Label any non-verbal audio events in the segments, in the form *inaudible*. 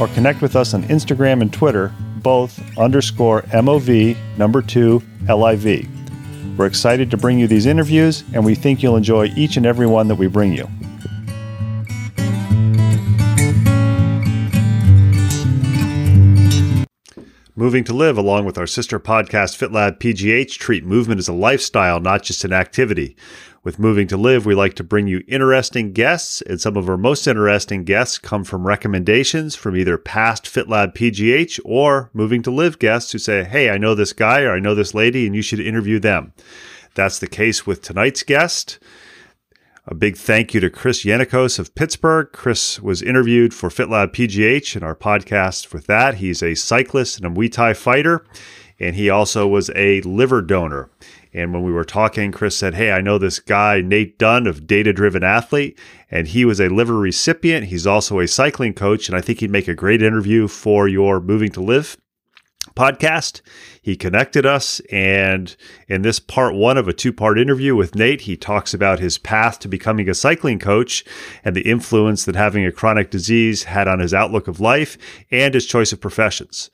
or connect with us on Instagram and Twitter, both underscore mov number 2 liv. We're excited to bring you these interviews, and we think you'll enjoy each and every one that we bring you. Moving to Live, along with our sister podcast, FitLab PGH, treat movement as a lifestyle, not just an activity. With Moving to Live, we like to bring you interesting guests, and some of our most interesting guests come from recommendations from either past FitLab PGH or Moving to Live guests who say, Hey, I know this guy or I know this lady, and you should interview them. That's the case with tonight's guest. A big thank you to Chris Yanikos of Pittsburgh. Chris was interviewed for FitLab PGH in our podcast with that. He's a cyclist and a Muay Thai fighter, and he also was a liver donor. And when we were talking, Chris said, Hey, I know this guy, Nate Dunn of Data Driven Athlete, and he was a liver recipient. He's also a cycling coach, and I think he'd make a great interview for your Moving to Live podcast. He connected us, and in this part one of a two part interview with Nate, he talks about his path to becoming a cycling coach and the influence that having a chronic disease had on his outlook of life and his choice of professions.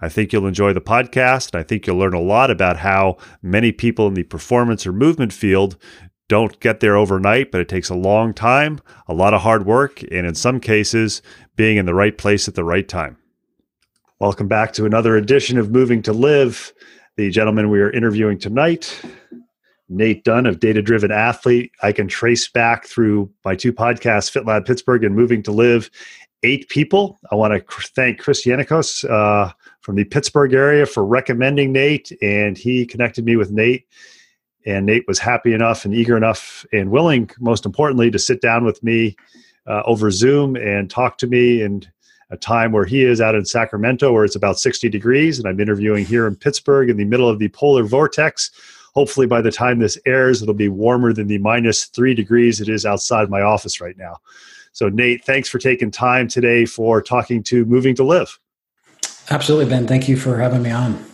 I think you'll enjoy the podcast, I think you'll learn a lot about how many people in the performance or movement field don't get there overnight, but it takes a long time, a lot of hard work, and in some cases, being in the right place at the right time. Welcome back to another edition of Moving to Live. The gentleman we are interviewing tonight, Nate Dunn of Data Driven Athlete. I can trace back through my two podcasts, FitLab Pittsburgh and Moving to Live, eight people. I want to thank Chris Yanikos uh, from the Pittsburgh area for recommending Nate, and he connected me with Nate. And Nate was happy enough and eager enough and willing, most importantly, to sit down with me uh, over Zoom and talk to me and a time where he is out in Sacramento where it's about 60 degrees, and I'm interviewing here in Pittsburgh in the middle of the polar vortex. Hopefully, by the time this airs, it'll be warmer than the minus three degrees it is outside my office right now. So, Nate, thanks for taking time today for talking to Moving to Live. Absolutely, Ben. Thank you for having me on.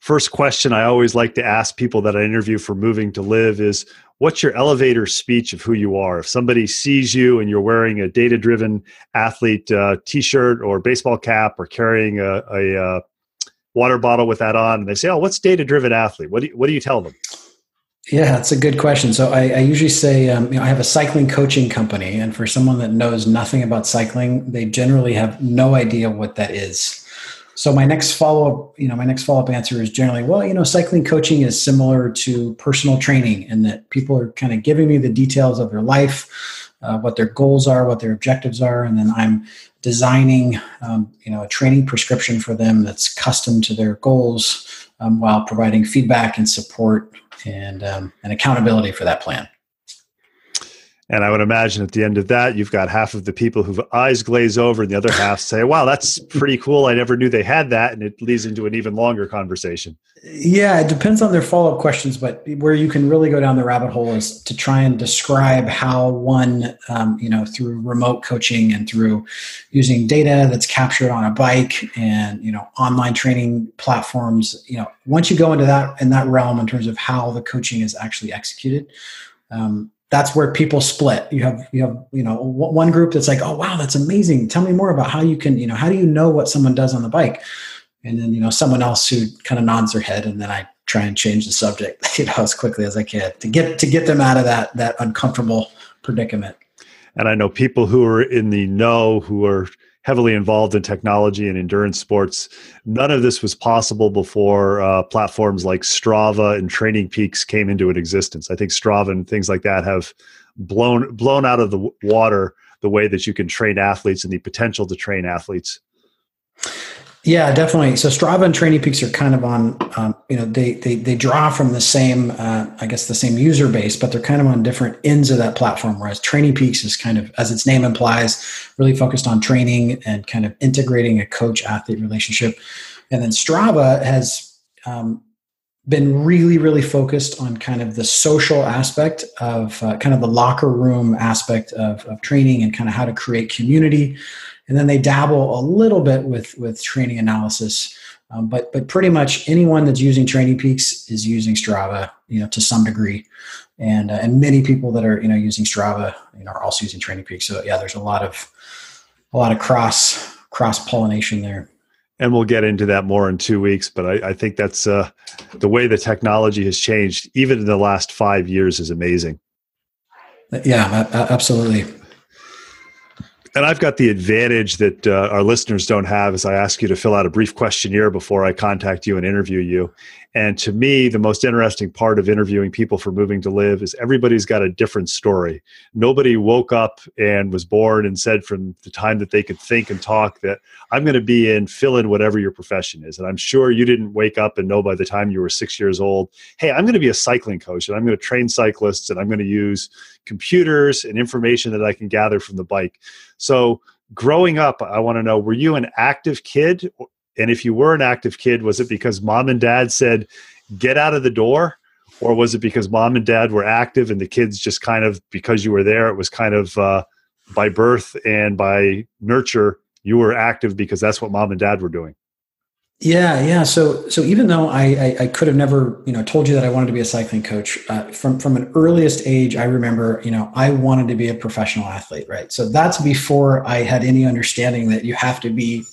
First question I always like to ask people that I interview for Moving to Live is what's your elevator speech of who you are? If somebody sees you and you're wearing a data driven athlete uh, t shirt or baseball cap or carrying a, a, uh, water bottle with that on, and they say, Oh, what's data driven athlete? What do, you, what do you tell them? Yeah, that's a good question. So I, I usually say, um, you know, I have a cycling coaching company, and for someone that knows nothing about cycling, they generally have no idea what that is. So my next follow up, you know, my next follow up answer is generally, well, you know, cycling coaching is similar to personal training in that people are kind of giving me the details of their life, uh, what their goals are, what their objectives are, and then I'm designing, um, you know, a training prescription for them that's custom to their goals, um, while providing feedback and support and um, and accountability for that plan. And I would imagine at the end of that, you've got half of the people whose eyes glaze over, and the other half say, "Wow, that's pretty cool. I never knew they had that," and it leads into an even longer conversation. Yeah, it depends on their follow up questions, but where you can really go down the rabbit hole is to try and describe how one, um, you know, through remote coaching and through using data that's captured on a bike and you know online training platforms. You know, once you go into that in that realm in terms of how the coaching is actually executed. Um, that's where people split. You have you have you know one group that's like, oh wow, that's amazing. Tell me more about how you can you know how do you know what someone does on the bike, and then you know someone else who kind of nods their head, and then I try and change the subject *laughs* you know as quickly as I can to get to get them out of that that uncomfortable predicament. And I know people who are in the know who are heavily involved in technology and endurance sports. None of this was possible before uh, platforms like Strava and Training Peaks came into existence. I think Strava and things like that have blown blown out of the water the way that you can train athletes and the potential to train athletes. Yeah, definitely. So Strava and Training Peaks are kind of on, um, you know, they, they they draw from the same, uh, I guess, the same user base, but they're kind of on different ends of that platform. Whereas Training Peaks is kind of, as its name implies, really focused on training and kind of integrating a coach athlete relationship. And then Strava has um, been really, really focused on kind of the social aspect of uh, kind of the locker room aspect of, of training and kind of how to create community and then they dabble a little bit with with training analysis. Um, but but pretty much anyone that's using Training Peaks is using Strava, you know, to some degree, and uh, and many people that are you know using Strava, you know, are also using Training Peaks. So yeah, there's a lot of a lot of cross cross pollination there. And we'll get into that more in two weeks. But I, I think that's uh, the way the technology has changed, even in the last five years, is amazing. Yeah, absolutely and I've got the advantage that uh, our listeners don't have as I ask you to fill out a brief questionnaire before I contact you and interview you. And to me, the most interesting part of interviewing people for Moving to Live is everybody's got a different story. Nobody woke up and was born and said from the time that they could think and talk that I'm going to be in fill in whatever your profession is. And I'm sure you didn't wake up and know by the time you were six years old, hey, I'm going to be a cycling coach and I'm going to train cyclists and I'm going to use computers and information that I can gather from the bike. So, growing up, I want to know were you an active kid and if you were an active kid, was it because mom and dad said, get out of the door? Or was it because mom and dad were active and the kids just kind of, because you were there, it was kind of uh, by birth and by nurture, you were active because that's what mom and dad were doing? Yeah, yeah. So, so even though I, I, I, could have never, you know, told you that I wanted to be a cycling coach uh, from from an earliest age, I remember, you know, I wanted to be a professional athlete, right? So that's before I had any understanding that you have to be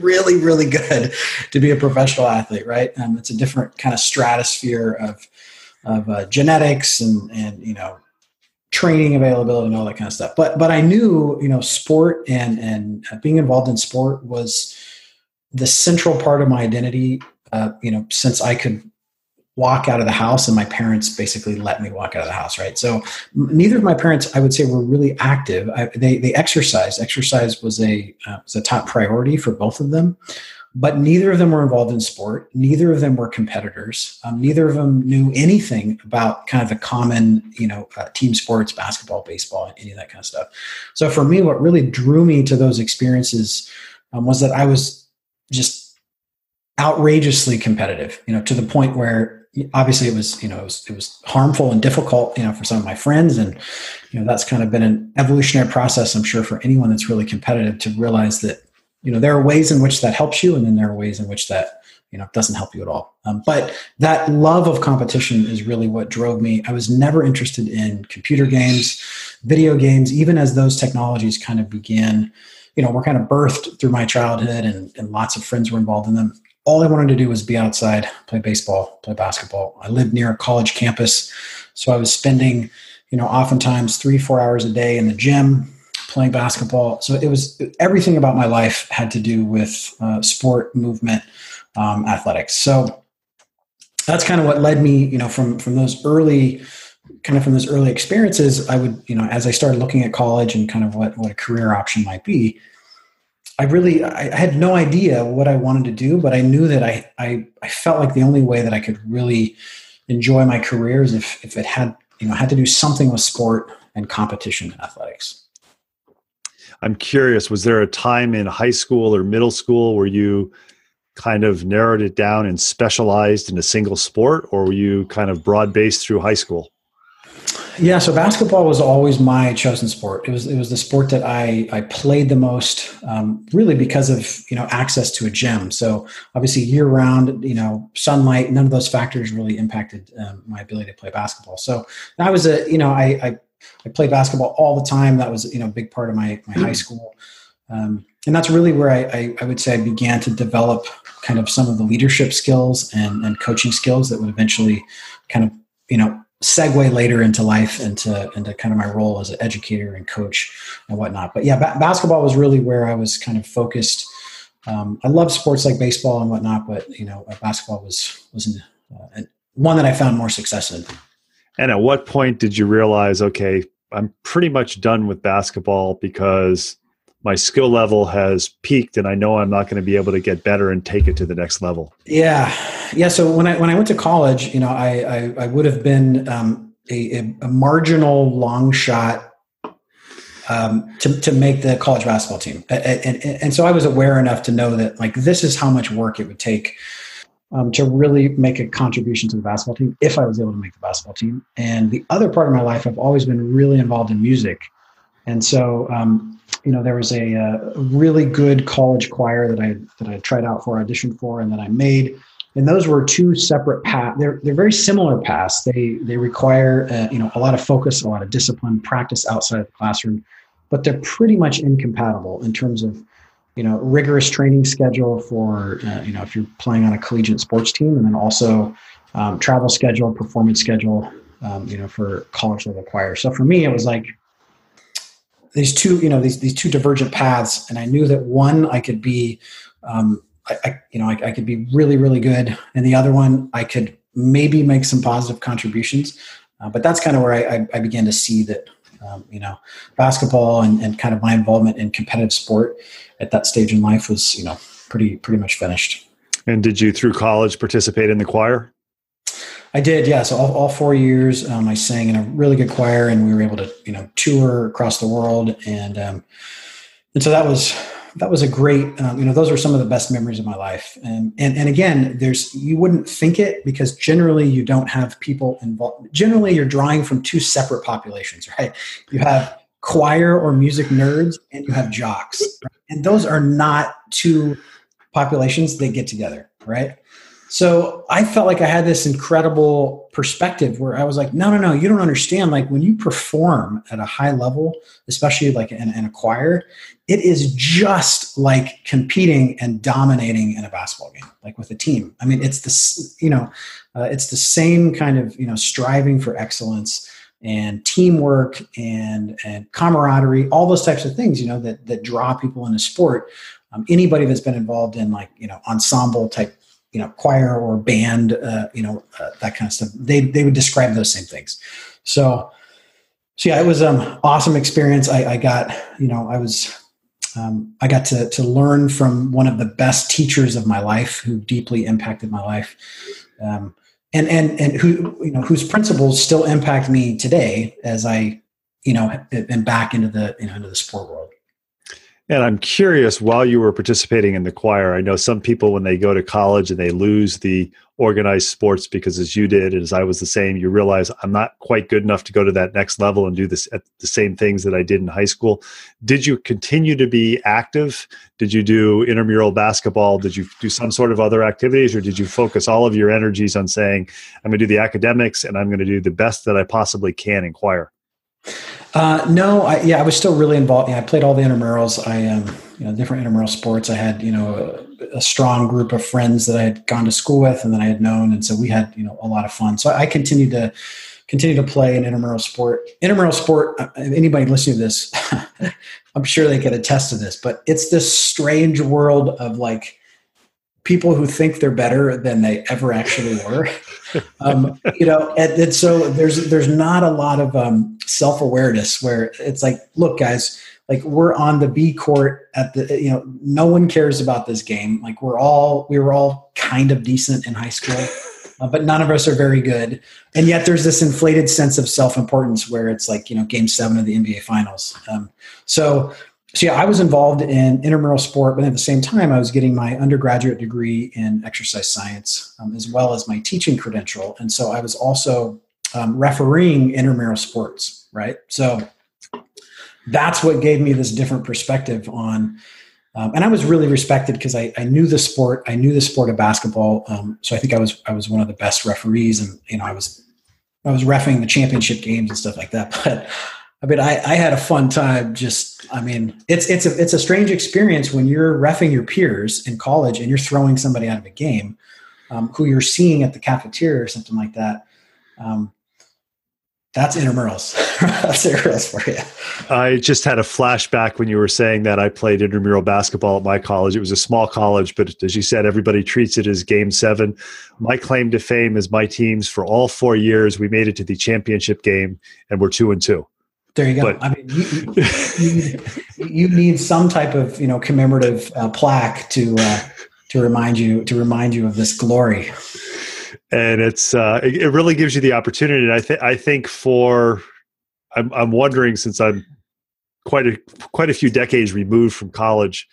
really, really good to be a professional athlete, right? Um, it's a different kind of stratosphere of of uh, genetics and and you know training availability and all that kind of stuff. But but I knew you know sport and and being involved in sport was the central part of my identity. Uh, you know, since I could walk out of the house and my parents basically let me walk out of the house right? So neither of my parents i would say were really active. I, they they exercised. Exercise was a uh, was a top priority for both of them. But neither of them were involved in sport. Neither of them were competitors. Um, neither of them knew anything about kind of the common you know uh, team sports basketball baseball any of that kind of stuff. So for me what really drew me to those experiences um, was that i was just outrageously competitive you know to the point where obviously it was you know it was, it was harmful and difficult you know for some of my friends. And you know that's kind of been an evolutionary process i'm sure for anyone that's really competitive to realize that you know there are ways in which that helps you and then there are ways in which that you know doesn't help you at all. Um, but that love of competition is really what drove me. I was never interested in computer games video games even as those technologies kind of began you know were kind of birthed through my childhood and, and lots of friends were involved in them all I wanted to do was be outside, play baseball, play basketball. I lived near a college campus, so I was spending, you know, oftentimes three, four hours a day in the gym playing basketball. So it was everything about my life had to do with uh, sport, movement, um, athletics. So that's kind of what led me, you know, from from those early kind of from those early experiences. I would, you know, as I started looking at college and kind of what what a career option might be. I really I had no idea what I wanted to do, but I knew that I, I I felt like the only way that I could really enjoy my career is if if it had you know had to do something with sport and competition in athletics. I'm curious, was there a time in high school or middle school where you kind of narrowed it down and specialized in a single sport, or were you kind of broad based through high school? Yeah, so basketball was always my chosen sport. It was it was the sport that I I played the most, um, really because of you know access to a gym. So obviously year round, you know sunlight, none of those factors really impacted um, my ability to play basketball. So I was a you know I, I, I played basketball all the time. That was you know a big part of my my high school, um, and that's really where I, I I would say I began to develop kind of some of the leadership skills and and coaching skills that would eventually kind of you know segue later into life into into kind of my role as an educator and coach and whatnot. But yeah, ba- basketball was really where I was kind of focused. Um, I love sports like baseball and whatnot, but you know, basketball was was uh, one that I found more success in. And at what point did you realize, okay, I'm pretty much done with basketball because my skill level has peaked and I know I'm not going to be able to get better and take it to the next level. Yeah. Yeah. So when I, when I went to college, you know, I, I, I would have been um, a, a, marginal long shot um, to, to make the college basketball team. And, and, and, so I was aware enough to know that like, this is how much work it would take um, to really make a contribution to the basketball team if I was able to make the basketball team. And the other part of my life, I've always been really involved in music. And so, um, you know, there was a, a, really good college choir that I that I tried out for, auditioned for, and that I made. And those were two separate paths. They're they're very similar paths. They they require uh, you know a lot of focus, a lot of discipline, practice outside of the classroom, but they're pretty much incompatible in terms of you know rigorous training schedule for uh, you know if you're playing on a collegiate sports team, and then also um, travel schedule, performance schedule, um, you know for college level choir. So for me, it was like these two, you know, these these two divergent paths, and I knew that one I could be, um, I, I you know, I, I, could be really really good, and the other one I could maybe make some positive contributions. Uh, but that's kind of where I, began to see that, um, you know, basketball and, and kind of my involvement in competitive sport at that stage in life was, you know, pretty pretty much finished. And did you through college participate in the choir? I did, yeah. So all, all four years, um, I sang in a really good choir, and we were able to, you know, tour across the world, and um, and so that was that was a great, um, you know, those were some of the best memories of my life. And and and again, there's you wouldn't think it because generally you don't have people involved. Generally, you're drawing from two separate populations, right? You have choir or music nerds, and you have jocks, right? and those are not two populations that get together, right? So I felt like I had this incredible perspective where I was like, no, no, no, you don't understand. Like when you perform at a high level, especially like in, in a choir, it is just like competing and dominating in a basketball game, like with a team. I mean, it's this, you know, uh, it's the same kind of, you know, striving for excellence and teamwork and and camaraderie, all those types of things, you know, that that draw people in a sport. Um, anybody that's been involved in like you know ensemble type you know choir or band uh, you know uh, that kind of stuff. They they would describe those same things. So so yeah it was an um, awesome experience. I, I got you know i was um, i got to to learn from one of the best teachers of my life who deeply impacted my life. Um, and and and who you know whose principles still impact me today as i you know am back into the you know into the sport world and I'm curious, while you were participating in the choir, I know some people when they go to college and they lose the organized sports because, as you did, as I was the same, you realize I'm not quite good enough to go to that next level and do this the same things that I did in high school. Did you continue to be active? Did you do intramural basketball? Did you do some sort of other activities, or did you focus all of your energies on saying, I'm going to do the academics and I'm going to do the best that I possibly can in choir? Uh, no, I, yeah, I was still really involved. I played all the intramurals. I, um, you know, different intramural sports. I had, you know, a, a, strong group of friends that I had gone to school with, and that I had known, and so we had, you know, a lot of fun. So I continued to continue to play an intramural sport. Intramural sport. Uh, anybody listening to this, *laughs* I'm sure they can attest to this, but it's this strange world of like people who think they're better than they ever actually were. *laughs* um, you know, and, and, so there's there's not a lot of um, self awareness where it's like, look, guys, like we're on the B court at the you know, no one cares about this game. Like we're all we were all kind of decent in high school. uh, but none of us are very good. And yet there's this inflated sense of self importance where it's like, you know, game seven of the NBA finals. Um, so, so yeah, I was involved in intramural sport, but at the same time, I was getting my undergraduate degree in exercise science um, as well as my teaching credential. And so I was also um, refereeing intramural sports, right? So that's what gave me this different perspective on um, and I was really respected because I, I, knew the sport. I knew the sport of basketball. Um, so I think I was I was one of the best referees, and you know I was I was refing the championship games and stuff like that. *laughs* But I mean, I, I had a fun time. Just I mean, it's it's a it's a strange experience when you're refing your peers in college and you're throwing somebody out of a game um, who you're seeing at the cafeteria or something like that. Um, that's intramurals. *laughs* That's intramurals for you. I just had a flashback when you were saying that I played intramural basketball at my college. It was a small college, but as you said, everybody treats it as game seven. My claim to fame is my teams for all four years, we made it to the championship game and we're two and two. There you go. But, I mean, you, you, you, need some type of you know commemorative uh, plaque to uh, to remind you to remind you of this glory and it's uh, it, it, really gives you the opportunity. And I think I think for I'm I'm wondering since I'm quite a quite a few decades removed from college,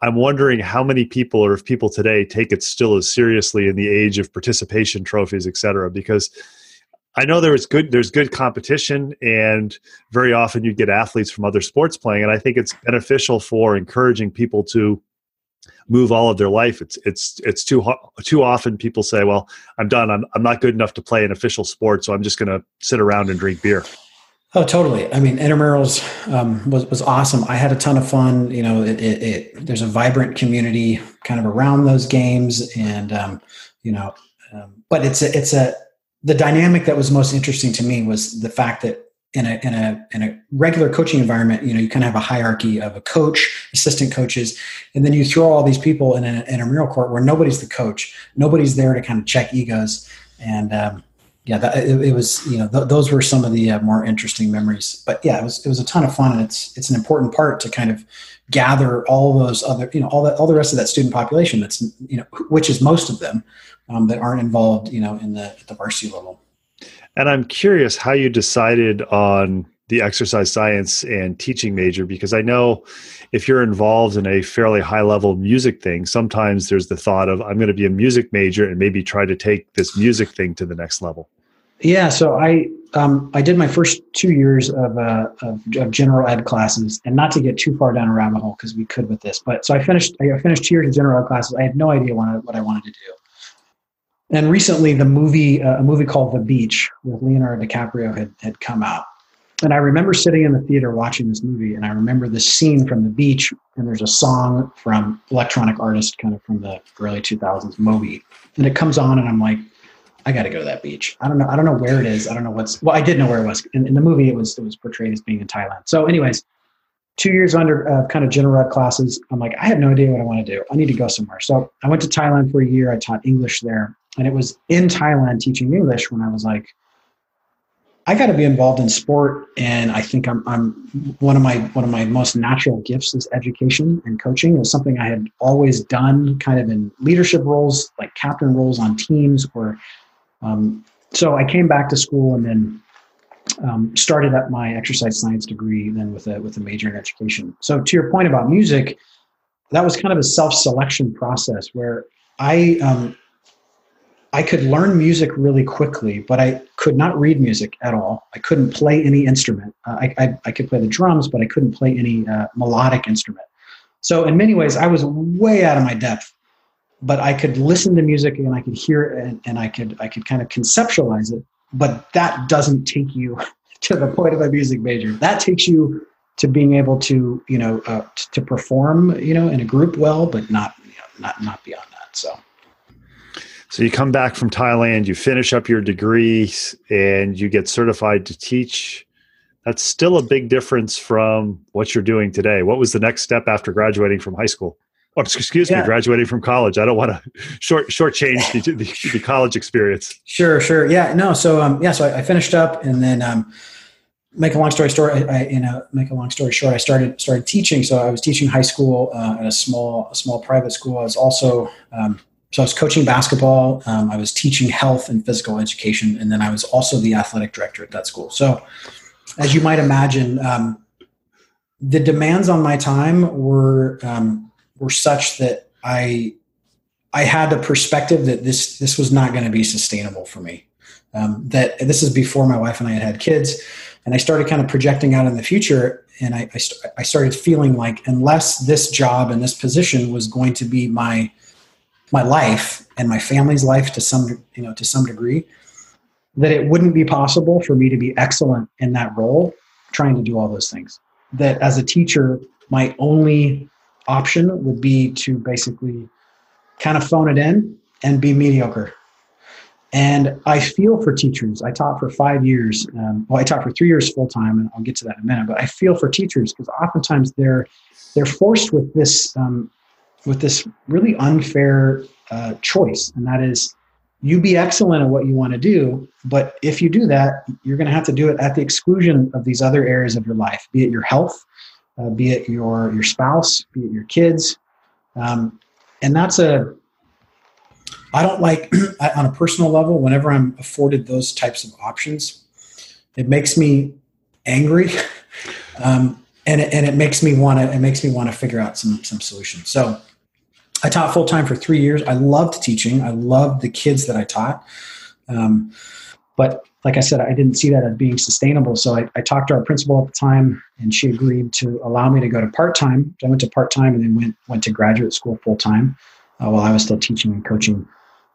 I'm wondering how many people or if people today take it still as seriously in the age of participation trophies, et cetera, because. I know there is good there's good competition and very often you get athletes from other sports playing and I think it's beneficial for encouraging people to move all of their life. It's it's it's too too often people say, "Well, I'm done. I'm I'm not good enough to play an official sport, so I'm just going to sit around and drink beer." Oh, totally. I mean, intramurals um, was was awesome. I had a ton of fun. You know, it, it, it, there's a vibrant community kind of around those games, and um, you know, um, but it's a, it's a the dynamic that was most interesting to me was the fact that in a in a in a regular coaching environment, you know, you kind of have a hierarchy of a coach, assistant coaches, and then you throw all these people in a, in a mural court where nobody's the coach, nobody's there to kind of check egos, and um, yeah, that, it, it, was you know th- those were some of the uh, more interesting memories. But yeah, it was it was a ton of fun, and it's it's an important part to kind of gather all those other you know all that all the rest of that student population that's you know which is most of them um, that aren't involved you know in the at the varsity level. And I'm curious how you decided on the exercise science and teaching major because I know if you're involved in a fairly high level music thing, sometimes there's the thought of I'm going to be a music major and maybe try to take this music thing to the next level. Yeah, so I um, I did my first two years of, uh, of, of general ed classes, and not to get too far down a rabbit hole because we could with this, but so I finished I finished two years of general ed classes. I had no idea what I, what I wanted to do. And recently, the movie, uh, a movie called The Beach with Leonardo DiCaprio had, had come out. And I remember sitting in the theater watching this movie, and I remember the scene from the beach, and there's a song from electronic artist, kind of from the early 2000s, Moby, and it comes on, and I'm like, I got to go to that beach. I don't know. I don't know where it is. I don't know what's. Well, I did know where it was. In, in the movie, it was it was portrayed as being in Thailand. So, anyways, two years under uh, kind of general ed classes. I'm like, I have no idea what I want to do. I need to go somewhere. So I went to Thailand for a year. I taught English there, and it was in Thailand teaching English when I was like, I got to be involved in sport, and I think I'm, I'm one of my one of my most natural gifts is education and coaching. It was something I had always done, kind of in leadership roles, like captain roles on teams, or um, so I came back to school and then um, started up my exercise science degree, then with a with a major in education. So to your point about music, that was kind of a self selection process where I um, I could learn music really quickly, but I could not read music at all. I couldn't play any instrument. Uh, I, I, I, could play the drums, but I couldn't play any uh, melodic instrument. So, in many ways, I was way out of my depth. But I could listen to music and I could hear it and, and I could I could kind of conceptualize it. But that doesn't take you *laughs* to the point of a music major. That takes you to being able to you know uh, to perform you know in a group well, but not you know, not not beyond that. So. So you come back from Thailand, you finish up your degree, and you get certified to teach. That's still a big difference from what you're doing today. What was the next step after graduating from high school? Oh, excuse yeah. me, graduating from college. I don't want to short shortchange the, the, the, college experience. Sure, sure, yeah, no. So, um, yeah, so I, I finished up, and then um, make a long story short, I, I, you know, make a long story short, I started started teaching. So I was teaching high school uh, at a small a small private school. I was also um, so I was coaching basketball. Um, I was teaching health and physical education, and then I was also the athletic director at that school. So, as you might imagine, um, the demands on my time were um, were such that I I had the perspective that this this was not going to be sustainable for me. Um, that this is before my wife and I had had kids, and I started kind of projecting out in the future, and I I, st- I started feeling like unless this job and this position was going to be my my life and my family's life to some you know to some degree, that it wouldn't be possible for me to be excellent in that role, trying to do all those things. That as a teacher, my only option would be to basically kind of phone it in and be mediocre. And I feel for teachers. I taught for five years. Um, well, I taught for three years full time, and I'll get to that in a minute. But I feel for teachers because oftentimes they're they're forced with this um, with this really unfair uh, choice, and that is you be excellent at what you want to do, but if you do that, you're going to have to do it at the exclusion of these other areas of your life, be it your health, uh, be it your your spouse, be it your kids, um, and that's a i don't like *clears throat* on a personal level whenever i'm afforded those types of options it makes me angry. *laughs* Um, and, it, and it makes me want to it makes me want to figure out some some solutions. So i taught full-time for three years. I loved teaching. I loved the kids that i taught. Um, but like I said, I didn't see that as being sustainable. So I, I, talked to our principal at the time, and she agreed to allow me to go to part time. I went to part time, and then went went to graduate school full time uh, while I was still teaching and coaching.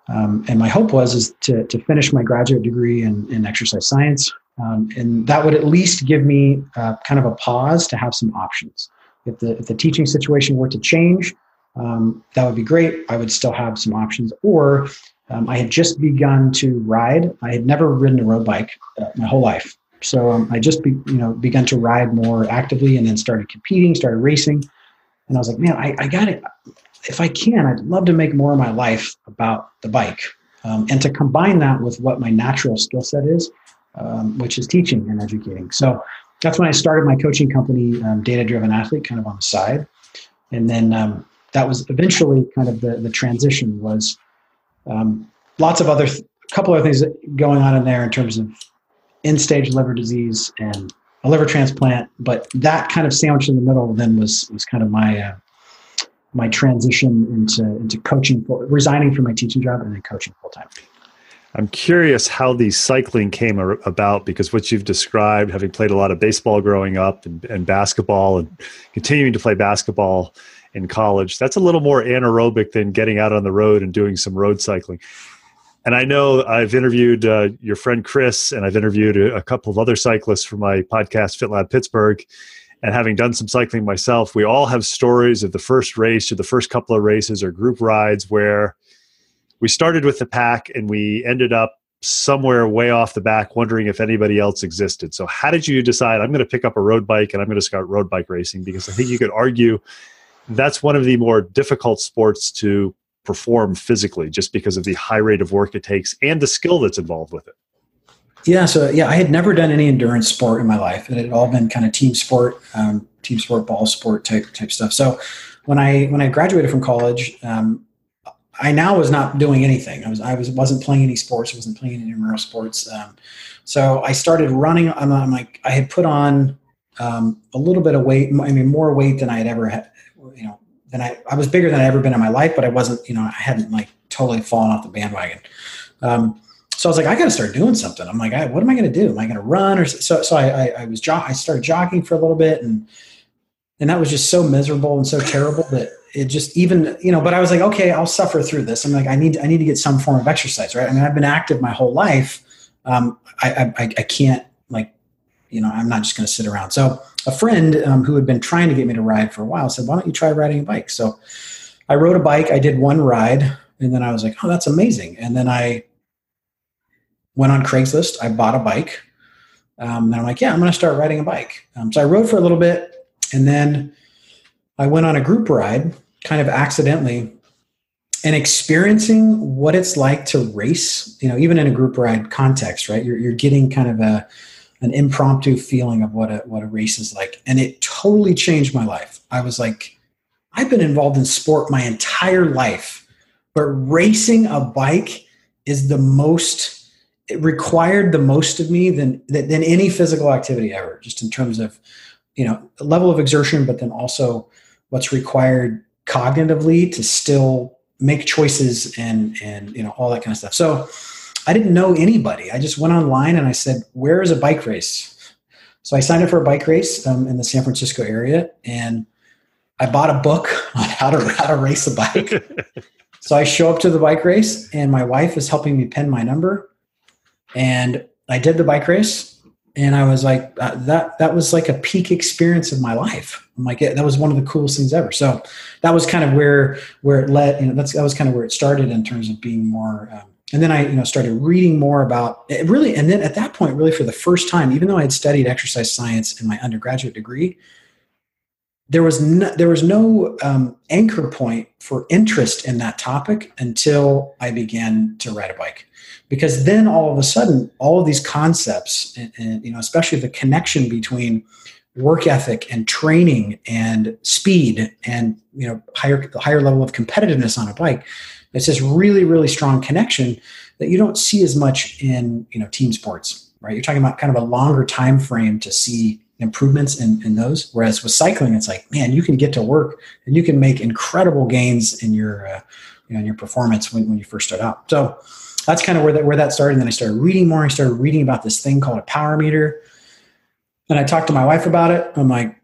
Um, and my hope was is to to finish my graduate degree in, in exercise science, um, and that would at least give me uh, kind of a pause to have some options. If the if the teaching situation were to change, um, that would be great. I would still have some options, or um, I had just begun to ride. I had never ridden a road bike uh, my whole life. So um, I just, be, you know, begun to ride more actively and then started competing, started racing. And I was like, man, I, I got it. If I can, I'd love to make more of my life about the bike um, and to combine that with what my natural skill set is, um, which is teaching and educating. So that's when I started my coaching company, um, Data Driven Athlete, kind of on the side. And then um, that was eventually kind of the, the transition was um, lots of other, a th- couple other things going on in there in terms of end stage liver disease and a liver transplant. But that kind of sandwich in the middle then was was kind of my uh, my transition into into coaching, resigning from my teaching job and then coaching full time. I'm curious how the cycling came about because what you've described, having played a lot of baseball growing up and, and basketball and continuing to play basketball in college. That's a little more anaerobic than getting out on the road and doing some road cycling. And I know I've interviewed uh, your friend Chris, and I've interviewed a, couple of other cyclists for my podcast, FitLab Pittsburgh. And having done some cycling myself, we all have stories of the first race or the first couple of races or group rides where we started with the pack and we ended up somewhere way off the back wondering if anybody else existed. So, how did you decide I'm going to pick up a road bike and I'm going to start road bike racing? Because I think you could argue that's one of the more difficult sports to perform physically just because of the high rate of work it takes and the skill that's involved with it. Yeah, so yeah, I had never done any endurance sport in my life. It had all been kind of team sport, um, team sport, ball sport type type stuff. So when I when I graduated from college, um, I now was not doing anything. I was I was wasn't playing any sports. wasn't playing any intramural sports. Um, so I started running. I'm, I'm, like I had put on um, a little bit of weight. I mean, more weight than I had ever had, than I, I was bigger than I ever been in my life, but I wasn't, you know, I hadn't like totally fallen off the bandwagon. Um, so I was like, I got to start doing something. I'm like, I, what am I going to do? Am I going to run or so? So I, I, I was, jo- I started jogging for a little bit and, and that was just so miserable and so terrible that it just even, you know, but I was like, okay, I'll suffer through this. I'm like, I need, I need to get some form of exercise, right? I mean, I've been active my whole life. Um, I, I, I can't you know, I'm not just going to sit around. So a friend um, who had been trying to get me to ride for a while said, "Why don't you try riding a bike?" So I rode a bike. I did one ride, and then I was like, "Oh, that's amazing!" And then I went on Craigslist. I bought a bike. Um, and I'm like, "Yeah, I'm going to start riding a bike." Um, so I rode for a little bit, and then I went on a group ride, kind of accidentally, and experiencing what it's like to race. You know, even in a group ride context, right? You're, you're getting kind of a an impromptu feeling of what a what a race is like. And it totally changed my life. I was like i've been involved in sport my entire life but racing a bike is the most it required the most of me than than any physical activity ever just in terms of you know level of exertion but then also what's required cognitively to still make choices and and you know all that kind of stuff. So i didn't know anybody i just went online and i said where is a bike race so i signed up for a bike race um, in the san francisco area and i bought a book *laughs* on how to how to race a bike *laughs* so i show up to the bike race and my wife is helping me pin my number and I did the bike race, and I was like, uh, that that was like a peak experience of my life. I'm like, yeah, that was one of the coolest things ever. So that was kind of where where it led. You know, that's that was kind of where it started in terms of being more. Um, and then I, you know, started reading more about it really. And then at that point, really for the first time, even though I had studied exercise science in my undergraduate degree, there was no, there was no um, anchor point for interest in that topic until I began to ride a bike because then all of a sudden all of these concepts and, and, you know especially the connection between work ethic and training and speed and you know higher higher level of competitiveness on a bike it's this really really strong connection that you don't see as much in you know team sports right you're talking about kind of a longer time frame to see improvements in, in those whereas with cycling it's like man you can get to work and you can make incredible gains in your uh, you know in your performance when, when you first start out so that's kind of where that where that started. And then I started reading more. I started reading about this thing called a power meter. And I talked to my wife about it. I'm like,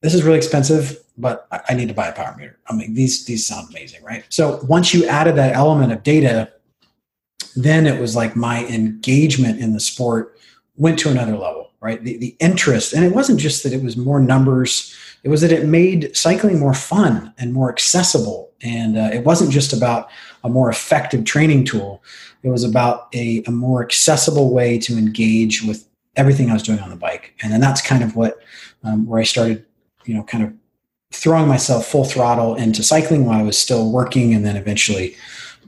this is really expensive, but I need to buy a power meter. I mean, these these sound amazing, right? So once you added that element of data, then it was like my engagement in the sport went to another level, right? The the interest, and it wasn't just that it was more numbers. It was that it made cycling more fun and more accessible, and uh, it wasn't just about a more effective training tool. It was about a, a more accessible way to engage with everything I was doing on the bike. And then that's kind of what, um, where I started, you know, kind of throwing myself full throttle into cycling while I was still working and then eventually,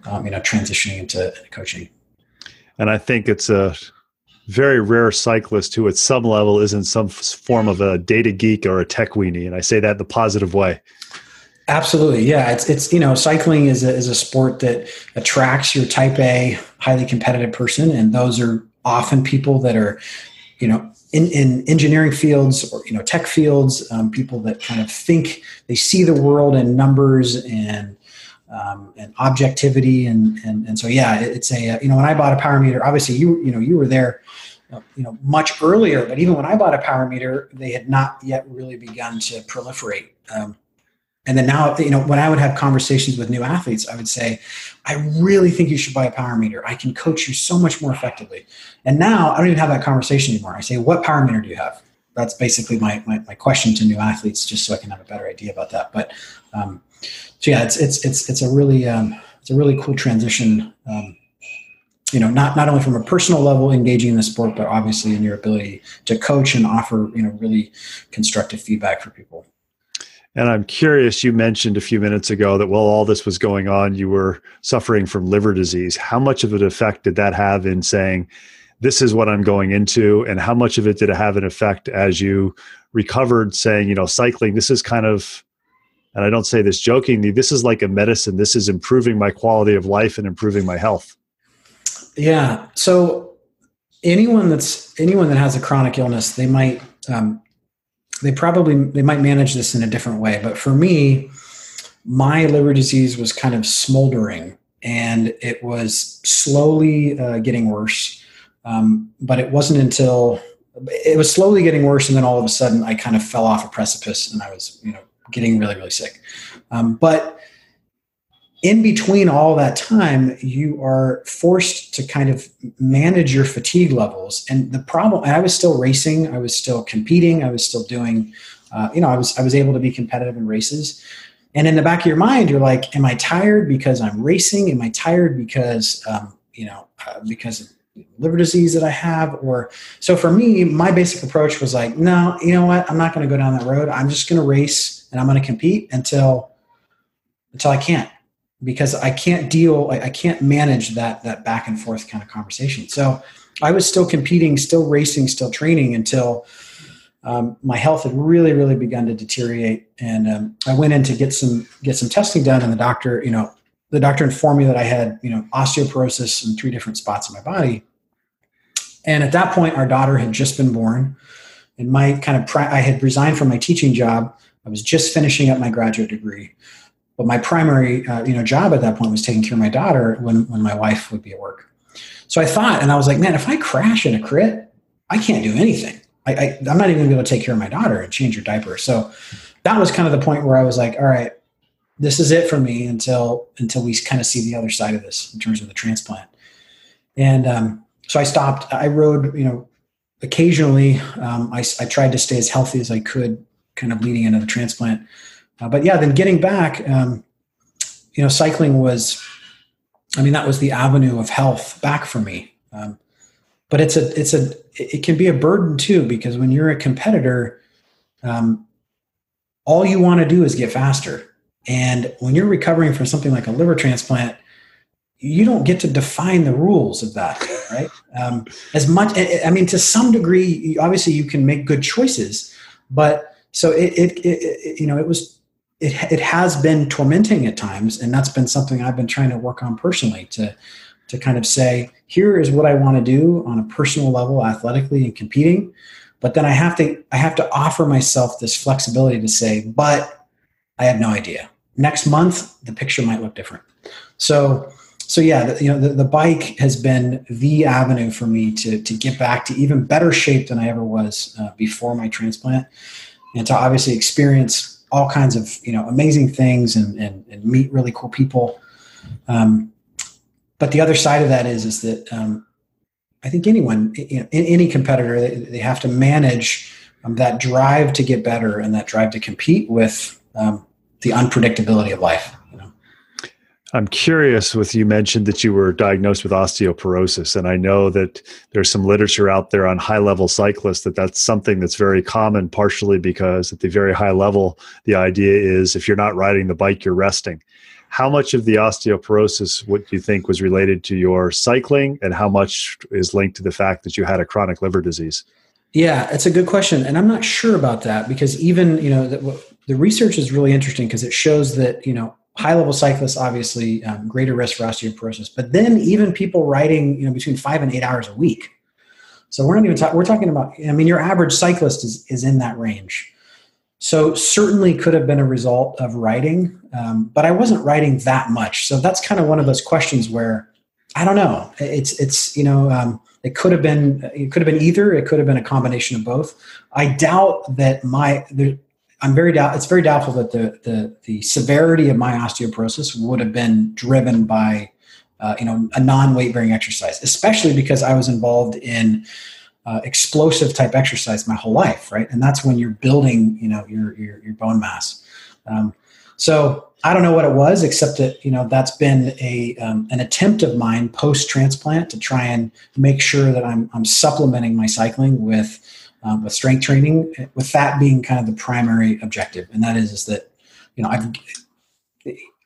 um, you know, transitioning into coaching. And I think it's a very rare cyclist who at some level is in some form of a data geek or a tech weenie. And I say that in the positive way. Absolutely, yeah. It's it's you know cycling is a, is a sport that attracts your type A, highly competitive person, and those are often people that are, you know, in, in engineering fields or you know tech fields, um, people that kind of think they see the world in numbers and um, and objectivity, and and and so yeah, it's a you know when I bought a power meter, obviously you you know you were there you know much earlier but even when i bought a power meter they had not yet really begun to proliferate. Um, and then now, you know, when I would have conversations with new athletes, I would say, I really think you should buy a power meter. I can coach you so much more effectively. And now I don't even have that conversation anymore. I say, what power meter do you have? That's basically my, my, my question to new athletes, just so I can have a better idea about that. But um, so yeah, it's, it's, it's, it's a really, um, it's a really cool transition. Um, you know, not, not only from a personal level, engaging in the sport, but obviously in your ability to coach and offer, you know, really constructive feedback for people. And I'm curious, you mentioned a few minutes ago that while all this was going on, you were suffering from liver disease. How much of an effect did that have in saying, this is what I'm going into? And how much of it did it have an effect as you recovered, saying, you know, cycling, this is kind of, and I don't say this jokingly, this is like a medicine. This is improving my quality of life and improving my health. Yeah. So anyone that's anyone that has a chronic illness, they might um, they probably they might manage this in a different way but for me my liver disease was kind of smoldering and it was slowly uh, getting worse. Um, but it wasn't until it was slowly getting worse and then all of a sudden i kind of fell off a precipice and i was you know getting really really sick. Um, but in between all that time, you are forced to kind of manage your fatigue levels. And the problem, I was still racing, I was still competing, I was still doing, uh, you know, I was I was able to be competitive in races. And in the back of your mind, you're like, "Am I tired because I'm racing? Am I tired because, um, you know, uh, because of liver disease that I have?" Or so for me, my basic approach was like, "No, you know what? I'm not going to go down that road. I'm just going to race and I'm going to compete until until I can't." Because I can't deal, I can't manage that that back and forth kind of conversation. So I was still competing, still racing, still training until um, my health had really, really begun to deteriorate. And um, I went in to get some get some testing done, and the doctor, you know, the doctor informed me that I had, you know, osteoporosis in three different spots in my body. And at that point, our daughter had just been born. And my kind of, pri- I had resigned from my teaching job. I was just finishing up my graduate degree. But my primary, uh, you know, job at that point was taking care of my daughter when, when my wife would be at work. So I thought, and I was like, man, if I crash in a crit, I can't do anything. I, I'm not even gonna be able to take care of my daughter and change her diaper. So that was kind of the point where I was like, all right, this is it for me until until we kind of see the other side of this in terms of the transplant. And um, so I stopped. I rode, you know, occasionally. Um, I, I tried to stay as healthy as I could, kind of leading into the transplant. Uh, but yeah, then getting back, um, you know, cycling was. I mean, that was the avenue of health back for me. Um, but it's a it's a it can be a burden too because when you're a competitor, um, all you want to do is get faster and when you're recovering from something like a liver transplant, you don't get to define the rules of that, right? Um, as much, I mean, to some degree, obviously you can make good choices, but so it, it, it you know, it was, it, it has been tormenting at times, and that's been something I've been trying to work on personally to, to kind of say, here is what I want to do on a personal level, athletically and competing, but then I have to, I have to offer myself this flexibility to say, but I have no idea. Next month the picture might look different. So so yeah the, you know the, the bike has been the avenue for me to to get back to even better shape than i ever was uh, before my transplant and to obviously experience all kinds of you know amazing things and and, and meet really cool people um, but the other side of that is is that um, i think anyone you know any competitor they, they have to manage um, that drive to get better and that drive to compete with um, the unpredictability of life. You know? I'm curious with you mentioned that you were diagnosed with osteoporosis, and I know that there's some literature out there on high level cyclists that that's something that's very common, partially because at the very high level, the idea is if you're not riding the bike, you're resting. How much of the osteoporosis, what do you think, was related to your cycling, and how much is linked to the fact that you had a chronic liver disease? Yeah, it's a good question, and I'm not sure about that because even you know the, the research is really interesting because it shows that you know high level cyclists obviously um, greater risk for osteoporosis, but then even people riding you know between five and eight hours a week. So we're not even talking. We're talking about. I mean, your average cyclist is is in that range. So certainly could have been a result of writing, um, but I wasn't writing that much. So that's kind of one of those questions where I don't know. It's it's you know um, it could have been it could have been either. It could have been a combination of both. I doubt that my there, I'm very doubt. It's very doubtful that the the the severity of my osteoporosis would have been driven by uh, you know a non weight bearing exercise, especially because I was involved in uh, explosive type exercise my whole life, right? And that's when you're building you know your your, your bone mass. Um, so I don't know what it was, except that you know that's been a um, an attempt of mine post transplant to try and make sure that I'm I'm supplementing my cycling with um, with strength training, with that being kind of the primary objective, and that is is that you know I've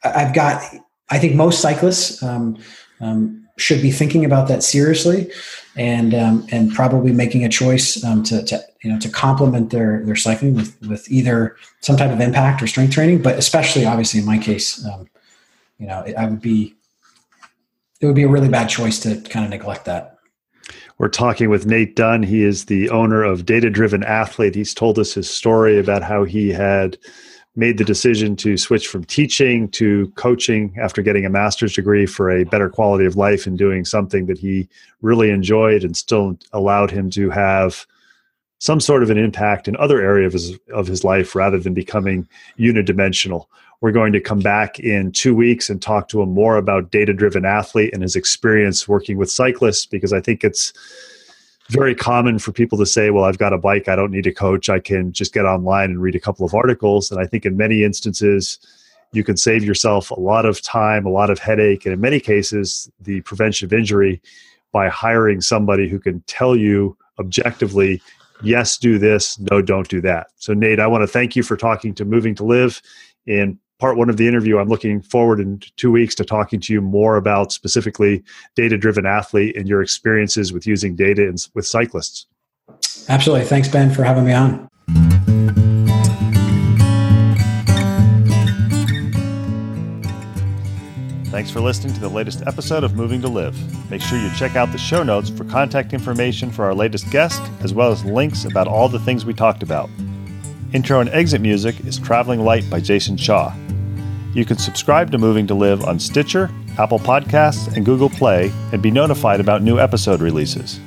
I've got I think most cyclists um, um, should be thinking about that seriously, and um, and probably making a choice um, to, to you know to complement their their cycling with with either some type of impact or strength training, but especially obviously in my case, um, you know, I would be it would be a really bad choice to kind of neglect that. We're talking with Nate Dunn. He is the owner of Data Driven Athlete. He's told us his story about how he had made the decision to switch from teaching to coaching after getting a master's degree for a better quality of life and doing something that he really enjoyed and still allowed him to have some sort of an impact in other areas of his, of his life rather than becoming unidimensional. We're going to come back in two weeks and talk to him more about data driven athlete and his experience working with cyclists because I think it's very common for people to say, well, I've got a bike, I don't need a coach, I can just get online and read a couple of articles. And I think in many instances, you can save yourself a lot of time, a lot of headache, and in many cases, the prevention of injury by hiring somebody who can tell you objectively, yes, do this, no, don't do that. So, Nate, I want to thank you for talking to Moving to Live. In part one of the interview, I'm looking forward in two weeks to talking to you more about specifically data driven athlete and your experiences with using data in, with cyclists. Absolutely. Thanks, Ben, for having me on. Thanks for listening to the latest episode of Moving to Live. Make sure you check out the show notes for contact information for our latest guest, as well as links about all the things we talked about. Intro and exit music is Traveling Light by Jason Shaw. You can subscribe to Moving to Live on Stitcher, Apple Podcasts, and Google Play and be notified about new episode releases.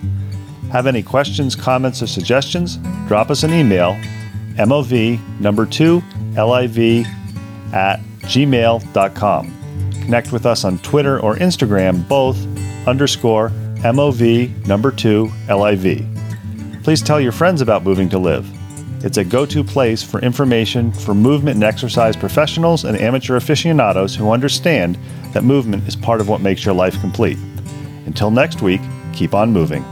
Have any questions, comments, or suggestions? Drop us an email, MOV number 2 LIV at gmail.com. Connect with us on Twitter or Instagram, both underscore MOV number 2 LIV. Please tell your friends about Moving to Live. It's a go to place for information for movement and exercise professionals and amateur aficionados who understand that movement is part of what makes your life complete. Until next week, keep on moving.